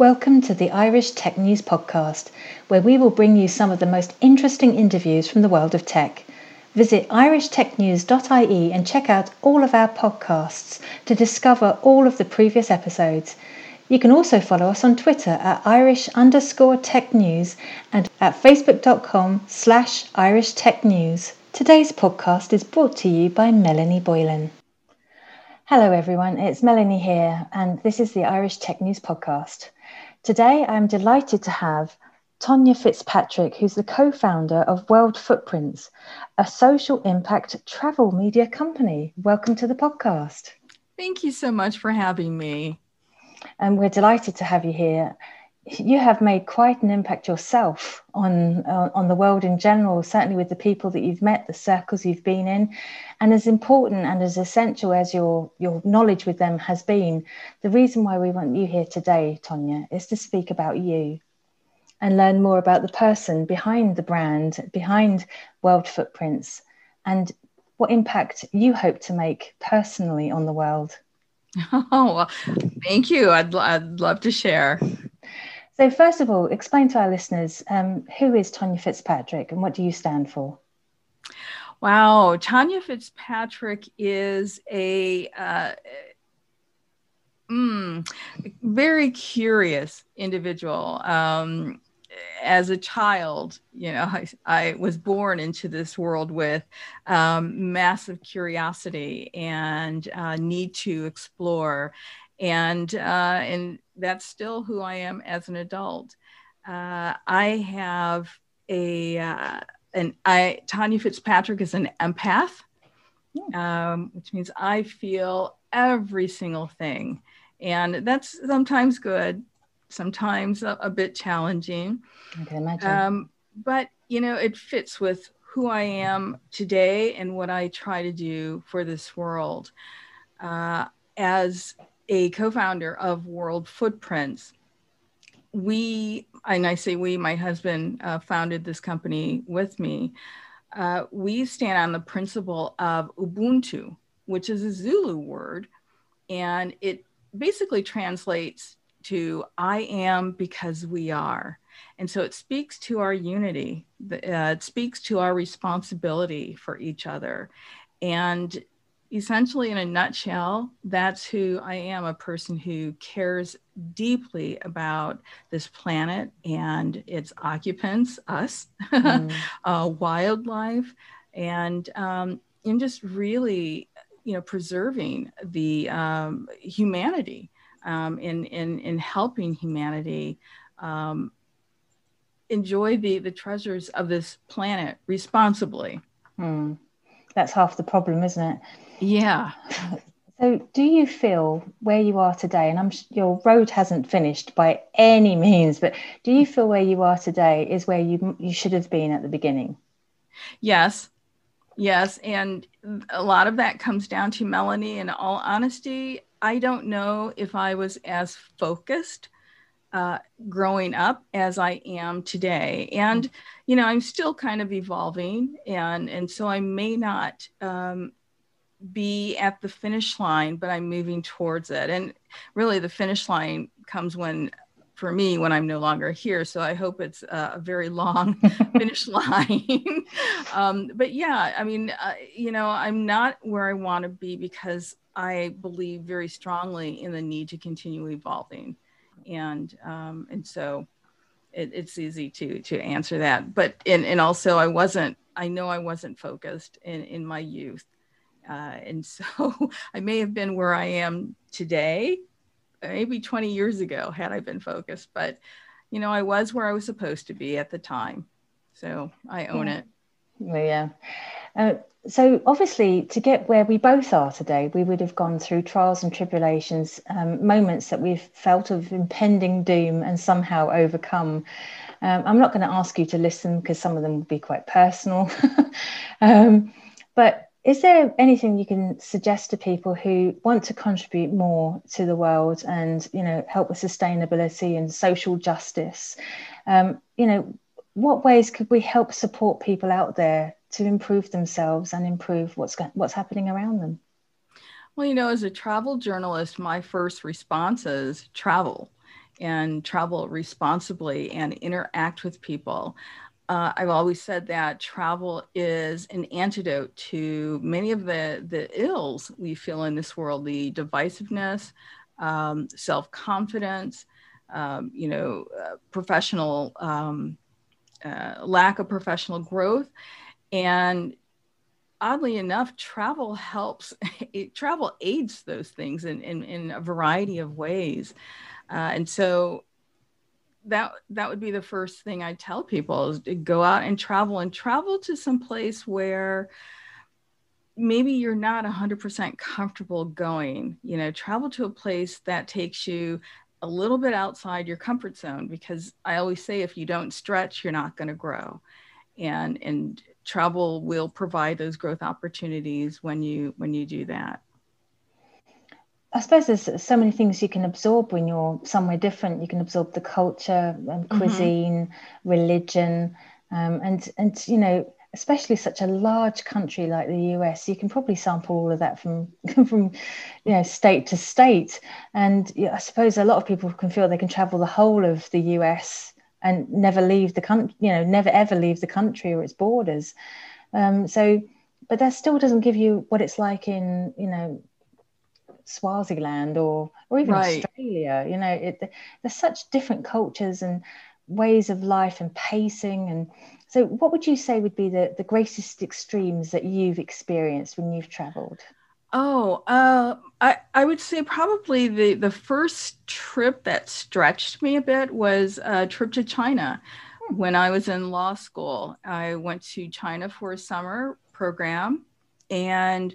Welcome to the Irish Tech News Podcast, where we will bring you some of the most interesting interviews from the world of tech. Visit irishtechnews.ie and check out all of our podcasts to discover all of the previous episodes. You can also follow us on Twitter at Irish underscore tech news and at facebook.com slash Irish Tech News. Today's podcast is brought to you by Melanie Boylan. Hello, everyone. It's Melanie here, and this is the Irish Tech News Podcast. Today, I'm delighted to have Tonya Fitzpatrick, who's the co founder of World Footprints, a social impact travel media company. Welcome to the podcast. Thank you so much for having me. And we're delighted to have you here. You have made quite an impact yourself on, uh, on the world in general, certainly with the people that you've met, the circles you've been in. And as important and as essential as your, your knowledge with them has been, the reason why we want you here today, Tonya, is to speak about you and learn more about the person behind the brand, behind World Footprints, and what impact you hope to make personally on the world. Oh, well, thank you. I'd, I'd love to share. So, first of all, explain to our listeners um, who is Tonya Fitzpatrick and what do you stand for? Wow, Tonya Fitzpatrick is a uh, mm, very curious individual. Um, as a child, you know, I, I, was born into this world with um, massive curiosity and uh, need to explore, and uh, and that's still who I am as an adult. Uh, I have a uh, an I Tonya Fitzpatrick is an empath, hmm. um, which means I feel every single thing, and that's sometimes good sometimes a, a bit challenging. I can imagine. Um, but, you know, it fits with who I am today and what I try to do for this world. Uh, as a co founder of World Footprints, we, and I say we, my husband uh, founded this company with me. Uh, we stand on the principle of Ubuntu, which is a Zulu word, and it basically translates to I am because we are. And so it speaks to our unity, uh, it speaks to our responsibility for each other. And essentially, in a nutshell, that's who I am a person who cares deeply about this planet and its occupants, us, mm. uh, wildlife, and, um, and just really you know preserving the um, humanity um, in, in, in helping humanity um, enjoy the, the treasures of this planet responsibly. Hmm. That's half the problem, isn't it? Yeah. So, do you feel where you are today, and I'm your road hasn't finished by any means, but do you feel where you are today is where you you should have been at the beginning? Yes, yes, and a lot of that comes down to Melanie. In all honesty, I don't know if I was as focused uh, growing up as I am today. And, you know, I'm still kind of evolving. And, and so I may not um, be at the finish line, but I'm moving towards it. And really, the finish line comes when for me when I'm no longer here. So I hope it's a very long finish line. um, but yeah, I mean, uh, you know, I'm not where I want to be because I believe very strongly in the need to continue evolving, and um, and so it, it's easy to to answer that. But and and also I wasn't. I know I wasn't focused in in my youth, uh, and so I may have been where I am today, maybe 20 years ago had I been focused. But you know, I was where I was supposed to be at the time, so I own yeah. it. Yeah. Uh, so obviously to get where we both are today we would have gone through trials and tribulations um, moments that we've felt of impending doom and somehow overcome. Um, i'm not going to ask you to listen because some of them would be quite personal. Um, but is there anything you can suggest to people who want to contribute more to the world and you know help with sustainability and social justice? Um, you know what ways could we help support people out there to improve themselves and improve what's what's happening around them? Well, you know, as a travel journalist, my first response is travel. and travel responsibly and interact with people. Uh, I've always said that travel is an antidote to many of the, the ills we feel in this world the divisiveness, um, self confidence, um, you know, uh, professional um, uh, lack of professional growth. And oddly enough, travel helps, travel aids those things in, in, in a variety of ways. Uh, and so that that would be the first thing I tell people is to go out and travel and travel to some place where maybe you're not 100% comfortable going you know travel to a place that takes you a little bit outside your comfort zone because i always say if you don't stretch you're not going to grow and and travel will provide those growth opportunities when you when you do that I suppose there's so many things you can absorb when you're somewhere different. You can absorb the culture, and mm-hmm. cuisine, mm-hmm. religion, um, and and you know, especially such a large country like the US, you can probably sample all of that from from you know state to state. And I suppose a lot of people can feel they can travel the whole of the US and never leave the country, you know, never ever leave the country or its borders. Um, so, but that still doesn't give you what it's like in you know Swaziland or or even right. Australia. You know, it, there's such different cultures and ways of life and pacing and so what would you say would be the, the greatest extremes that you've experienced when you've traveled oh uh, I, I would say probably the, the first trip that stretched me a bit was a trip to china hmm. when i was in law school i went to china for a summer program and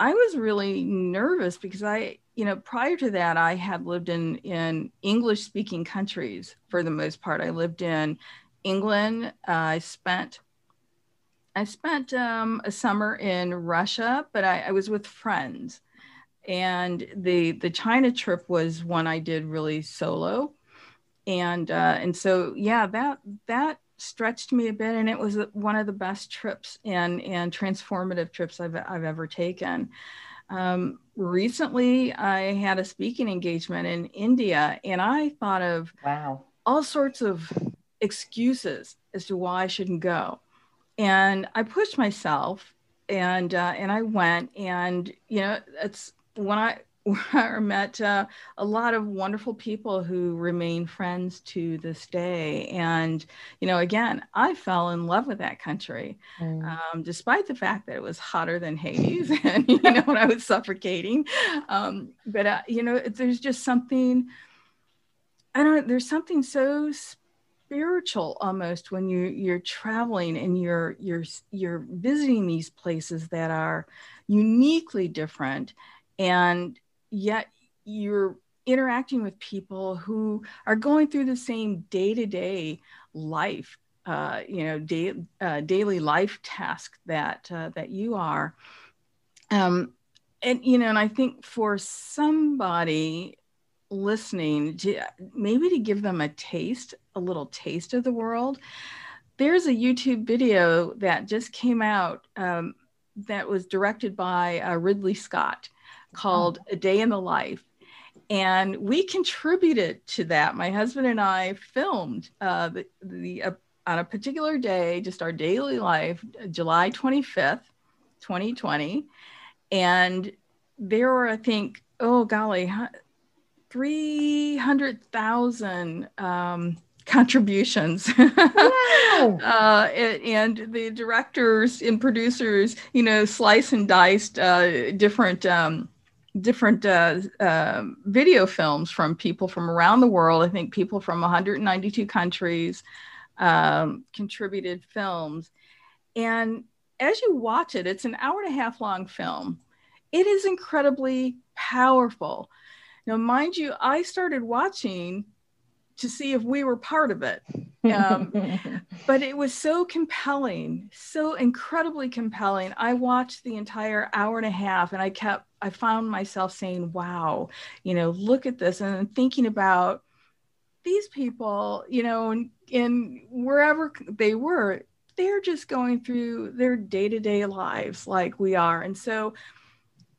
I was really nervous because I, you know, prior to that, I had lived in in English speaking countries for the most part. I lived in England. Uh, I spent I spent um, a summer in Russia, but I, I was with friends, and the the China trip was one I did really solo, and uh, and so yeah, that that stretched me a bit and it was one of the best trips and and transformative trips I've, I've ever taken. Um, recently, I had a speaking engagement in India and I thought of wow all sorts of excuses as to why I shouldn't go. And I pushed myself and uh, and I went and you know it's when I I met uh, a lot of wonderful people who remain friends to this day. And, you know, again, I fell in love with that country, mm. um, despite the fact that it was hotter than Hades and, you know, when I was suffocating. Um, but, uh, you know, there's just something, I don't know, there's something so spiritual almost when you you're traveling and you're you're you're visiting these places that are uniquely different. And yet you're interacting with people who are going through the same day-to-day life uh, you know day, uh, daily life task that uh, that you are. Um, and you know and i think for somebody listening to maybe to give them a taste a little taste of the world there's a youtube video that just came out um, that was directed by uh, ridley scott called A Day in the Life. And we contributed to that. My husband and I filmed uh, the, the uh, on a particular day, just our daily life, July 25th, 2020. And there were, I think, oh golly, 300,000 um, contributions. Wow. uh, and, and, the directors and producers, you know, slice and diced uh, different um, different uh, uh, video films from people from around the world. I think people from 192 countries um, contributed films. And as you watch it, it's an hour and a half long film. It is incredibly powerful. Now, mind you, I started watching to see if we were part of it. Um, but it was so compelling, so incredibly compelling. I watched the entire hour and a half and I kept, I found myself saying, wow, you know, look at this. And thinking about these people, you know, and, and wherever they were, they're just going through their day to day lives like we are. And so,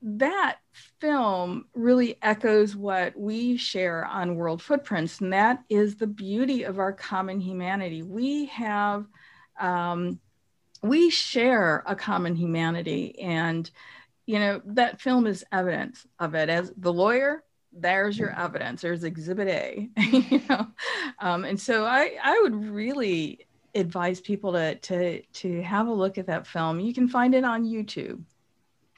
that film really echoes what we share on World Footprints, and that is the beauty of our common humanity. We have, um, we share a common humanity, and you know that film is evidence of it. As the lawyer, there's your evidence. There's Exhibit A, you know, um, and so I I would really advise people to to to have a look at that film. You can find it on YouTube.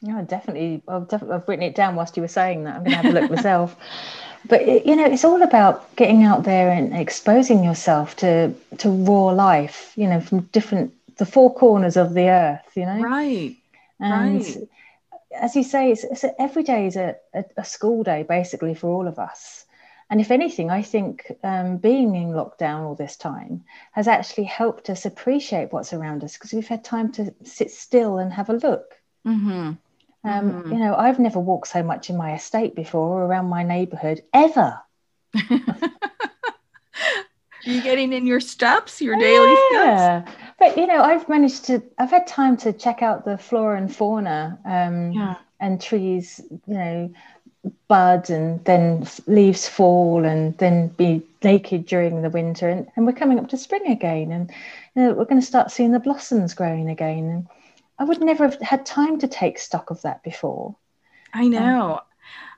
Yeah, definitely. I've, definitely, I've written it down whilst you were saying that. I'm going to have a look myself. But you know, it's all about getting out there and exposing yourself to to raw life. You know, from different the four corners of the earth. You know, right. And right. as you say, it's, it's a, every day is a, a, a school day basically for all of us. And if anything, I think um, being in lockdown all this time has actually helped us appreciate what's around us because we've had time to sit still and have a look. Mm-hmm. Um, mm. You know, I've never walked so much in my estate before or around my neighborhood ever. Are you getting in your steps, your daily yeah. steps? But you know, I've managed to. I've had time to check out the flora and fauna um, yeah. and trees. You know, bud and then leaves fall and then be naked during the winter and, and we're coming up to spring again and you know, we're going to start seeing the blossoms growing again and I would never have had time to take stock of that before. I um, know. Um,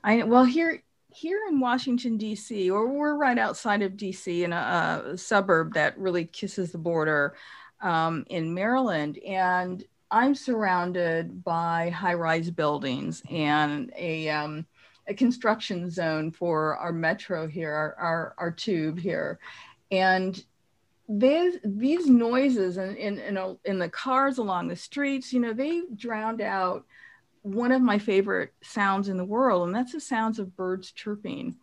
I well here here in Washington D.C. or we're right outside of D.C. in a, a suburb that really kisses the border um, in Maryland, and I'm surrounded by high-rise buildings and a um, a construction zone for our metro here, our, our, our tube here, and these these noises in in in, a, in the cars along the streets, you know, they drowned out one of my favorite sounds in the world, and that's the sounds of birds chirping.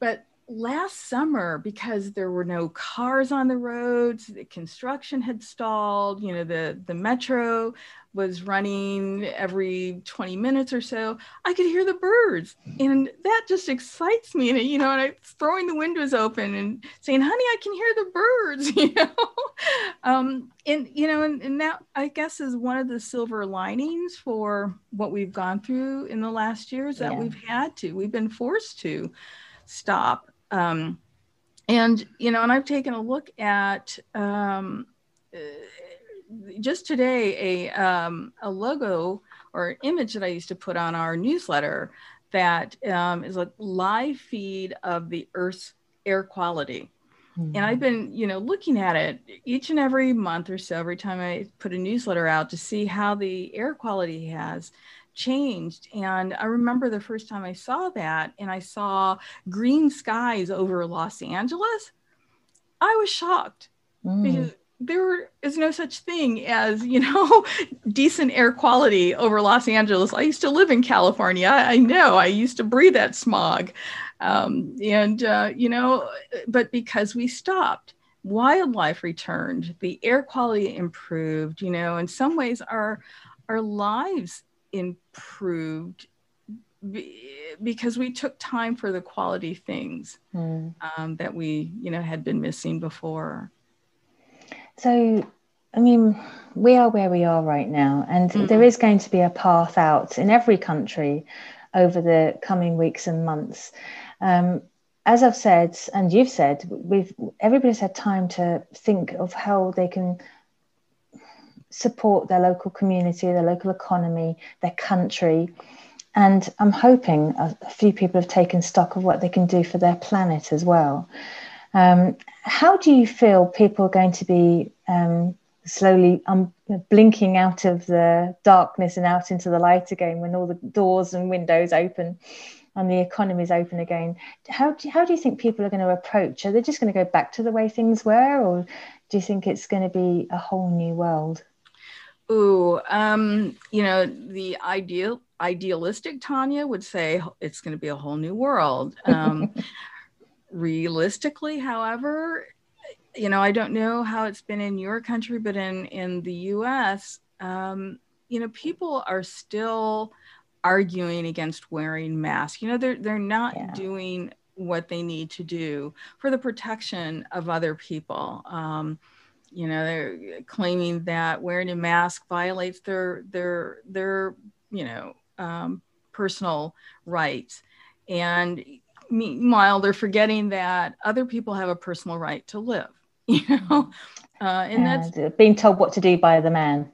But last summer, because there were no cars on the roads, the construction had stalled, you know, the, the metro was running every 20 minutes or so, I could hear the birds. And that just excites me. And, you know, and I'm throwing the windows open and saying, honey, I can hear the birds, you know. um, and, you know, and, and that I guess is one of the silver linings for what we've gone through in the last years that yeah. we've had to, we've been forced to stop. Um, and, you know, and I've taken a look at, um, uh, just today a um, a logo or image that I used to put on our newsletter that um, is a live feed of the Earth's air quality. And I've been, you know, looking at it each and every month or so, every time I put a newsletter out to see how the air quality has changed. And I remember the first time I saw that and I saw green skies over Los Angeles, I was shocked mm. because there is no such thing as you know decent air quality over los angeles i used to live in california i, know i used to breathe that smog um, and uh, you know but because we stopped wildlife returned the air quality improved you know in some ways our our lives improved because we took time for the quality things mm. um, that we you know had been missing before so, I mean, we are where we are right now, and mm-hmm. there is going to be a path out in every country over the coming weeks and months. Um, as I've said, and you've said, we've everybody's had time to think of how they can support their local community, their local economy, their country. And I'm hoping a, a few people have taken stock of what they can do for their planet as well. Um, how do you feel people are going to be um, slowly um, blinking out of the darkness and out into the light again when all the doors and windows open and the economy is open again? How do, you, how do you think people are going to approach? Are they just going to go back to the way things were, or do you think it's going to be a whole new world? Ooh, um, you know, the ideal idealistic Tonya would say it's going to be a whole new world. Um, realistically, however, you know, I don't know how it's been in your country, but in in the U.S., um, you know, people are still arguing against wearing masks. You know, they're they're not yeah. doing what they need to do for the protection of other people. Um, you know, they're claiming that wearing a mask violates their their their you know um, personal rights. And meanwhile, they're forgetting that other people have a personal right to live, you know? Uh, and that's being told what to do by the man.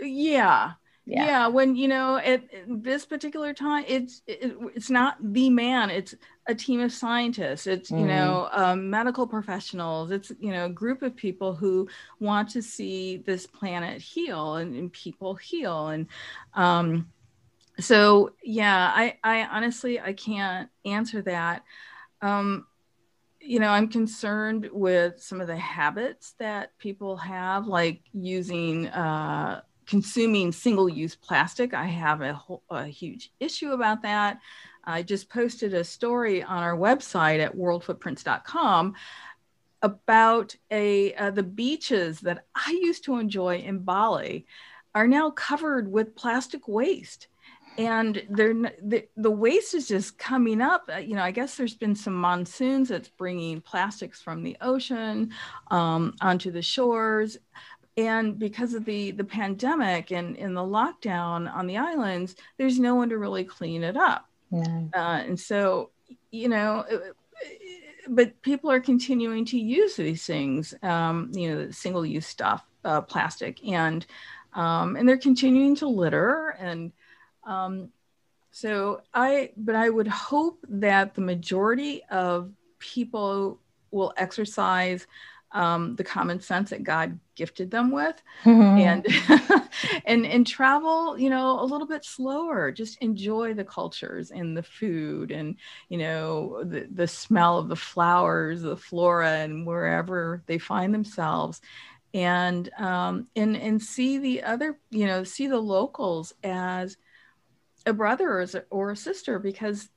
Yeah. Yeah. yeah. when you know at this particular time it's it, it's not the man it's a team of scientists. It's mm. you know um, medical professionals. It's you know a group of people who want to see this planet heal and, and people heal. And um, so yeah i i honestly i can't answer that. Um you know i'm concerned with some of the habits that people have like using uh consuming single use plastic. I have a, whole, a huge issue about that i just posted a story on our website at worldfootprints.com about a uh, the beaches that i used to enjoy in bali are now covered with plastic waste. And they're the, the waste is just coming up. Uh, you know i guess there's been some monsoons that's bringing plastics from the ocean um, onto the shores. And because of the the pandemic and in the lockdown on the islands there's no one to really clean it up no. uh, and so you know uh, but people are continuing to use these things um, you know single use stuff uh, plastic and um, and they're continuing to litter and um, so I, but I would hope that the majority of people will exercise um, the common sense that God gifted them with, mm-hmm. and and and travel, you know, a little bit slower. Just enjoy the cultures and the food, and you know, the the smell of the flowers, the flora, and wherever they find themselves, and um, and and see the other, you know, see the locals as a brother or, or a sister because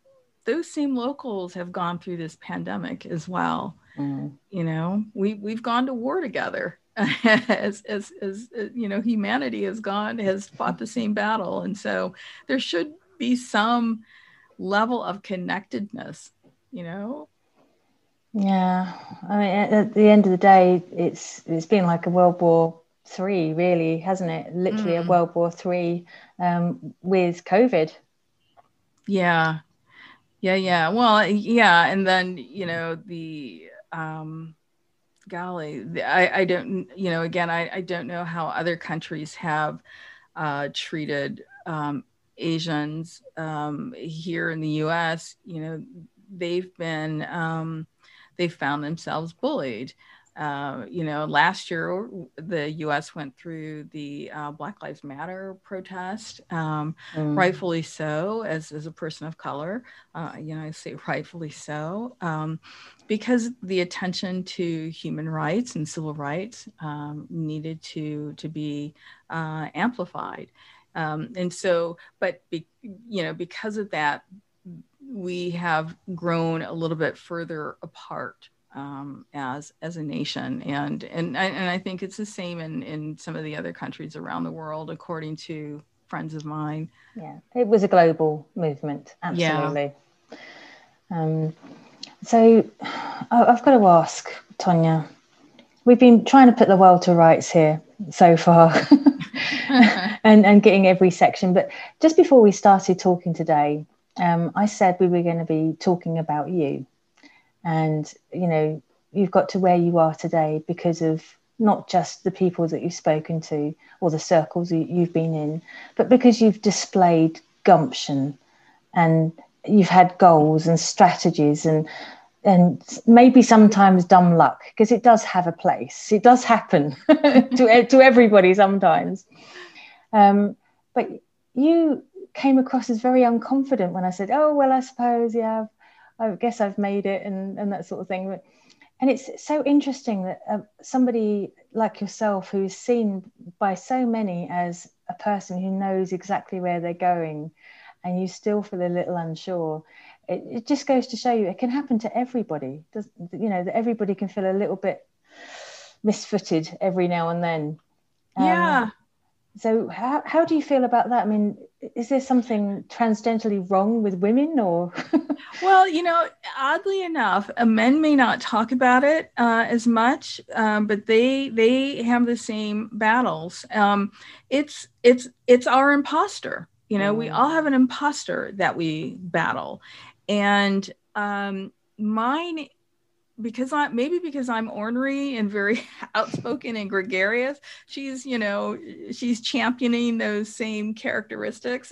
those same locals have gone through this pandemic as well. Mm. You know, we we've gone to war together. as, as as you know, humanity has gone has fought the same battle, and so there should be some level of connectedness. You know. Yeah, I mean, at the end of the day, it's it's been like a World War three, really, hasn't it? Literally mm. a World War three um, with COVID. Yeah, yeah, yeah. Well, yeah, and then you know the um, golly, I, I don't, you know, again, I, I don't know how other countries have uh, treated um, Asians um, here in the U.S. You know, they've been um, they've found themselves bullied. Uh, you know, last year the U.S. went through the uh, Black Lives Matter protest, um, mm. rightfully so. As as a person of color, uh, you know, I say rightfully so, um, because the attention to human rights and civil rights um, needed to to be uh, amplified, um, and so, but be, you know, because of that, we have grown a little bit further apart um, as as a nation, and and and I think it's the same in in some of the other countries around the world, according to friends of mine. Yeah, it was a global movement, absolutely. Yeah. Um, so I've got to ask Tonya. We've been trying to put the world to rights here so far, and and getting every section. But just before we started talking today, um, I said we were going to be talking about you and you know you've got to where you are today because of not just the people that you've spoken to or the circles you've been in but because you've displayed gumption and you've had goals and strategies and and maybe sometimes dumb luck because it does have a place. It does happen to, to everybody sometimes. Um, but you came across as very unconfident when i said oh well i suppose yeah I guess I've made it and, and that sort of thing. But, and it's so interesting that uh, somebody like yourself, who is seen by so many as a person who knows exactly where they're going, and you still feel a little unsure, it, it just goes to show you it can happen to everybody. Does you know that everybody can feel a little bit misfooted every now and then. Um, yeah. So how how do you feel about that? I mean, is there something transgenially wrong with women or well you know oddly enough men may not talk about it uh, as much um, but they they have the same battles um, it's it's it's our imposter You know, we all have an imposter that we battle. And um, mine because I maybe because I'm ornery and very outspoken and gregarious, she's you know she's championing those same characteristics,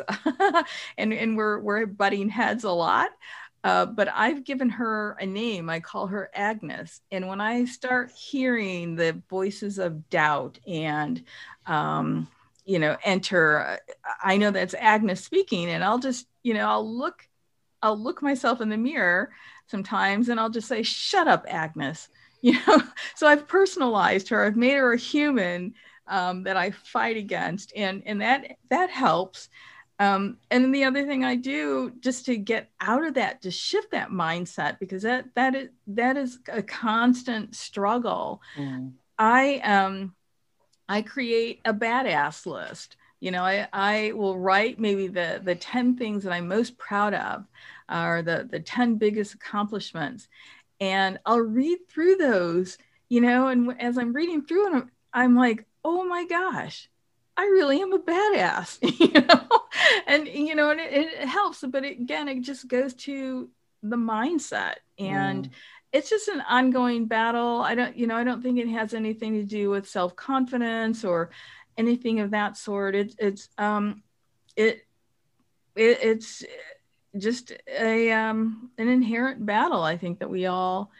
and and we're we're butting heads a lot. Uh, but I've given her a name. I call her Agnes. And when I start hearing the voices of doubt and um, you know enter, I know that's Agnes speaking, and I'll just you know I'll look I'll look myself in the mirror sometimes and I'll just say, shut up, Agnes. You know, so I've personalized her. I've made her a human um, that I fight against. And, and that, that helps. Um, and then the other thing I do just to get out of that, to shift that mindset, because that, that is, that is a constant struggle. Mm. I, um, I create a badass list. You know, I, I will write maybe the, the 10 things that I'm most proud of are the, the 10 biggest accomplishments. And I'll read through those, you know, and as I'm reading through them, I'm like, oh my gosh, I really am a badass, you know, and you know, and it, it helps, but it, again, it just goes to the mindset and mm. it's just an ongoing battle. I don't, you know, I don't think it has anything to do with self confidence or anything of that sort. It, it's, um, it, it, it's just a um, an inherent battle I think that we all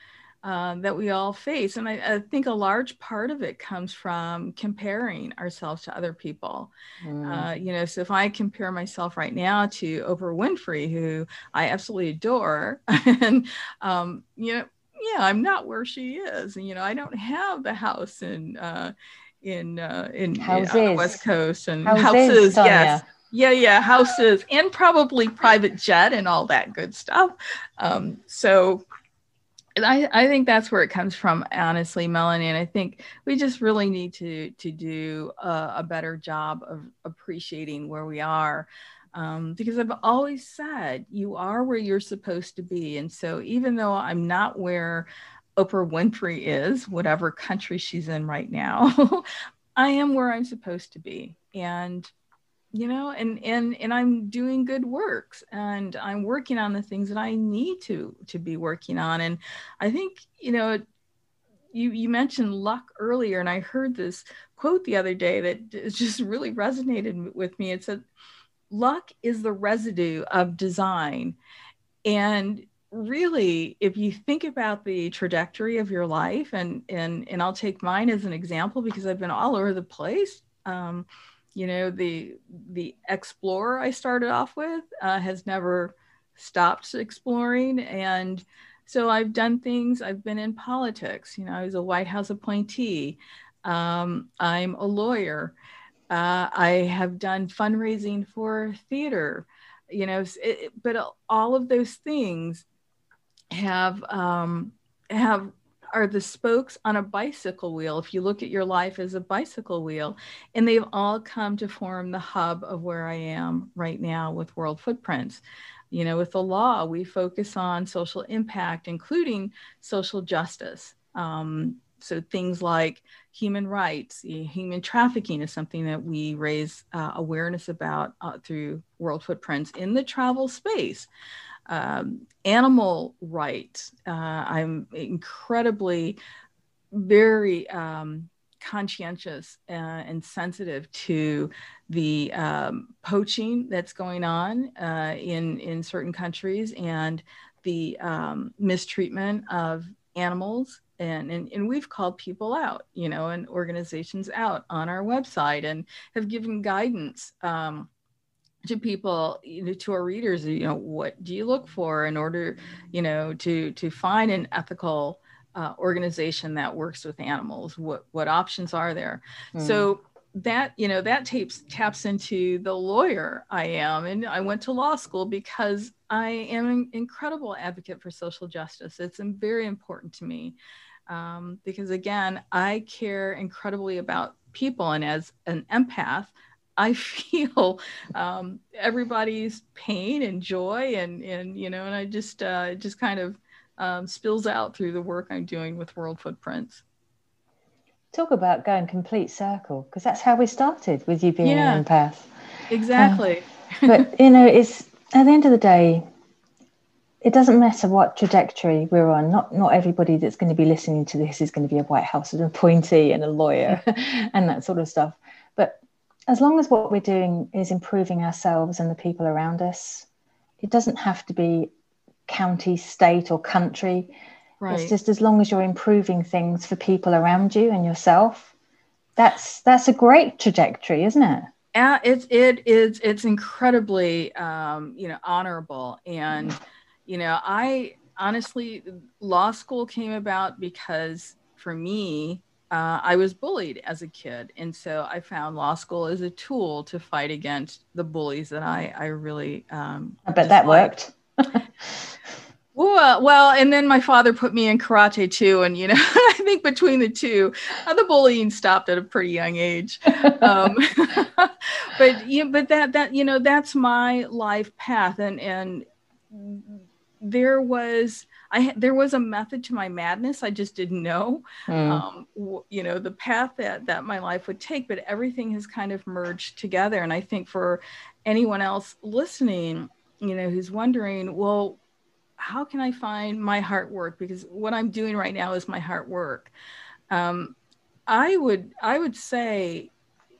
uh, that we all face, and I, I, think a large part of it comes from comparing ourselves to other people. Mm. Uh, you know, so if I compare myself right now to Oprah Winfrey, who I absolutely adore, and um, you know, yeah, I'm not where she is, and you know, I don't have the house and, Uh, in uh, in, houses. on the west coast and houses, houses yes. yeah. Yeah houses and probably private jet and all that good stuff. Um, so I, I think that's where it comes from honestly melanie and i think we just really need to to do a, a better job of appreciating where we are. Um, because i've always said you are where you're supposed to be and so even though i'm not where oprah winfrey is whatever country she's in right now i am where i'm supposed to be. And you know and and and i'm doing good works and i'm working on the things that i need to to be working on. And i think you know you you mentioned luck earlier and i heard this quote the other day that just really resonated with me. It said luck is the residue of design. And really if you think about the trajectory of your life and and and i'll take mine as an example because i've been all over the place um, you know the the explorer i started off with uh, has never stopped exploring. And so i've done things i've been in politics you know i was a white house appointee um, i'm a lawyer uh, i have done fundraising for theater you know it, but all of those things have um, have are the spokes on a bicycle wheel. If you look at your life as a bicycle wheel, and they've all come to form the hub of where I am right now with World Footprints. You know, with the law, we focus on social impact, including social justice. Um, so things like human rights, human trafficking is something that we raise uh, awareness about uh, through World Footprints in the travel space um, animal rights. Uh, I'm incredibly, very um, conscientious uh, and sensitive to the um, poaching that's going on uh, in in certain countries and the um, mistreatment of animals and, and and we've called people out you know and organizations out on our website and have given guidance um, to people you know to our readers you know what do you look for in order you know to to find an ethical uh, organization that works with animals? What what options are there? Mm. so that you know that tapes taps into the lawyer i am and i went to law school because i am an incredible advocate for social justice. It's very important to me um, because again i care incredibly about people and as an empath I feel um, everybody's pain and joy, and and you know, and I just uh, it just kind of um, spills out through the work I'm doing with World Footprints. Talk about going complete circle because that's how we started with you being yeah, an empath. Exactly. Uh, but you know, it's at the end of the day, it doesn't matter what trajectory we're on. Not not everybody that's going to be listening to this is going to be a White House appointee and a lawyer and that sort of stuff. But as long as what we're doing is improving ourselves and the people around us, it doesn't have to be county, state, or country. Right. It's just as long as you're improving things for people around you and yourself. That's that's a great trajectory, isn't it? Yeah, it's it is it's incredibly um, you know honorable and you know I honestly law school came about because for me uh, I was bullied as a kid, and so I found law school as a tool to fight against the bullies that I I really. Um, I bet that worked. well, well, and then my father put me in karate too, and you know, I think between the two, uh, the bullying stopped at a pretty young age. Um, but you, know, but that that you know, that's my life path, and and there was I there was a method to my madness. I just didn't know, mm. um, w- you know, the path that that my life would take. But everything has kind of merged together. And I think for anyone else listening, you know, who's wondering, well, how can I find my heart work? Because what I'm doing right now is my heart work. Um, I would I would say,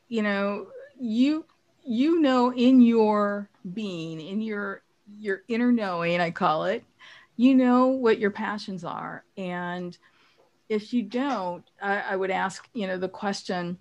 you know, you you know in your being, in your your inner knowing, I call it, you know what your passions are. And if you don't, I, I would ask, you know, the question,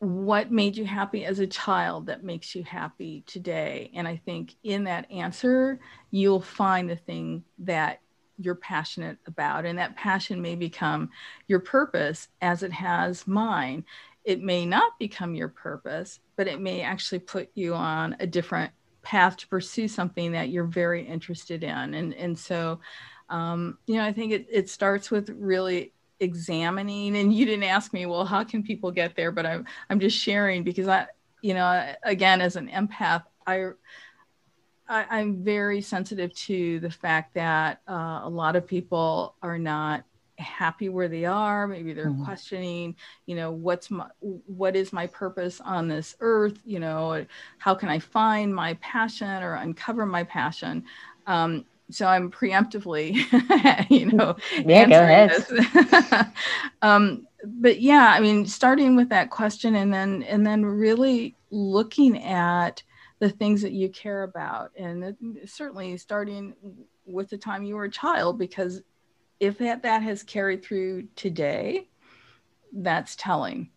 what made you happy as a child that makes you happy today? And I think in that answer, you'll find the thing that you're passionate about. And that passion may become your purpose as it has mine. It may not become your purpose, but it may actually put you on a different path to pursue something that you're very interested in. And, and so, um, you know, I think it, it starts with really examining and you didn't ask me, well, how can people get there? But I'm, I'm just sharing because I, you know, again, as an empath, I, I am very sensitive to the fact that uh, a lot of people are not happy where they are maybe they're mm-hmm. questioning you know what's my what is my purpose on this earth you know how can i find my passion or uncover my passion? Um, so i'm preemptively you know yeah go ahead. um, but yeah i mean starting with that question and then and then really looking at the things that you care about and certainly starting with the time you were a child because if that, that has carried through today, that's telling.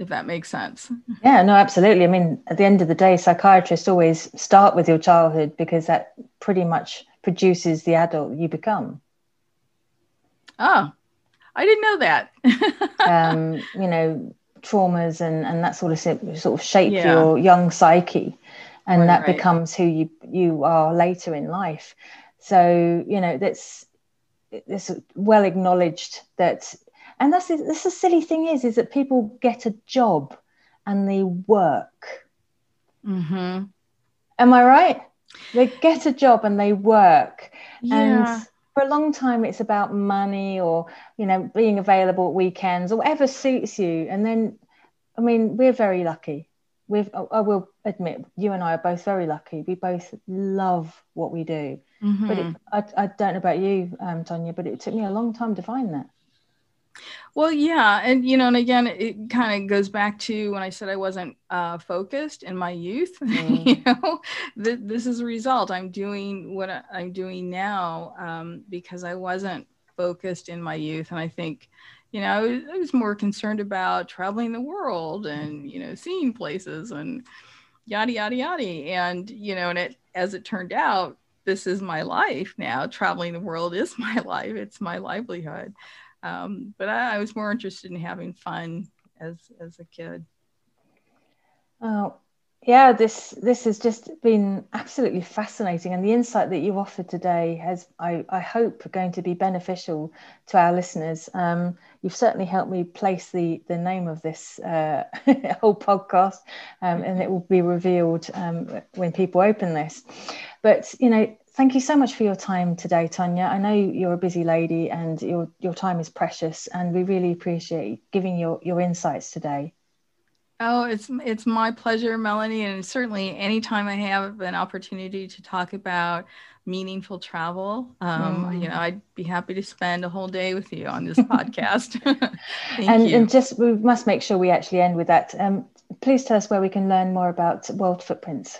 If that makes sense. Yeah, no, absolutely. I mean, at the end of the day, psychiatrists always start with your childhood because that pretty much produces the adult you become. Oh, I didn't know that. um, you know, traumas and, and that sort of sort of shape yeah. your young psyche, and right, that right. becomes who you you are later in life. So you know that's it's well acknowledged that and that's this the silly thing is is that people get a job and they work. Mm-hmm. am i right? They get a job and they work. Yeah. and for a long time it's about money or you know being available at weekends or whatever suits you. And then i mean we're very lucky we've i will admit you and i are both very lucky we both love what we do Mm-hmm. But it, mm-hmm. I, I don't know about you, um, Tonya, but it took me a long time to find that. Well, yeah, and you know, and again, it kind of goes back to when I said I wasn't uh, focused in my youth. Mm. you know, th- this is a result. I'm doing what I, am doing now um, because I wasn't focused in my youth, and I think, you know, I was, more concerned about traveling the world and you know, seeing places and yada yada yada, and you know, and it as it turned out, this is my life now. Traveling the world is my life. It's my livelihood. Um, but I, I, was more interested in having fun as as a kid. Oh, yeah. This this has just been absolutely fascinating, and the insight that you offered today has, I, I hope, going to be beneficial to our listeners. Um, you've certainly helped me place the the name of this uh, whole podcast, um, and it will be revealed um, when people open this. But you know, thank you so much for your time today, Tonya. I know you're a busy lady and your your time is precious, and we really appreciate giving your your insights today. Oh, it's it's my pleasure, Melanie, and certainly anytime I have an opportunity to talk about meaningful travel, um, mm. you know, I'd be happy to spend a whole day with you on this podcast. and, you. and just we must make sure we actually end with that. Um, please tell us where we can learn more about World Footprints.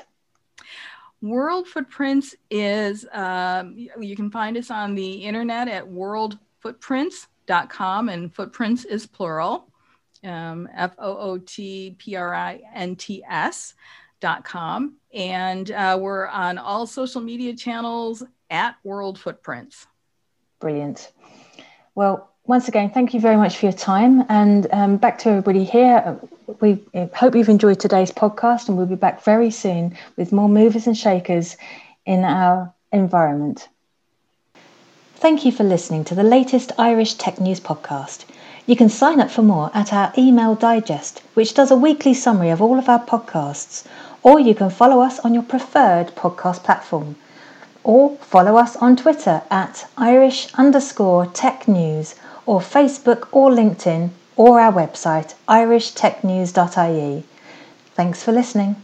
World Footprints is um, you can find us on the internet at worldfootprints.com, and footprints is plural um, F O O T P R I N T S dot com. And uh, we're on all social media channels at World Footprints. Brilliant. Well, once again, thank you very much for your time. And um, back to everybody here. We hope you've enjoyed today's podcast, and we'll be back very soon with more movers and shakers in our environment. Thank you for listening to the latest Irish Tech News podcast. You can sign up for more at our email digest, which does a weekly summary of all of our podcasts, or you can follow us on your preferred podcast platform. Or follow us on Twitter at Irish underscore tech news, or Facebook or LinkedIn, or our website irishtechnews.ie. Thanks for listening.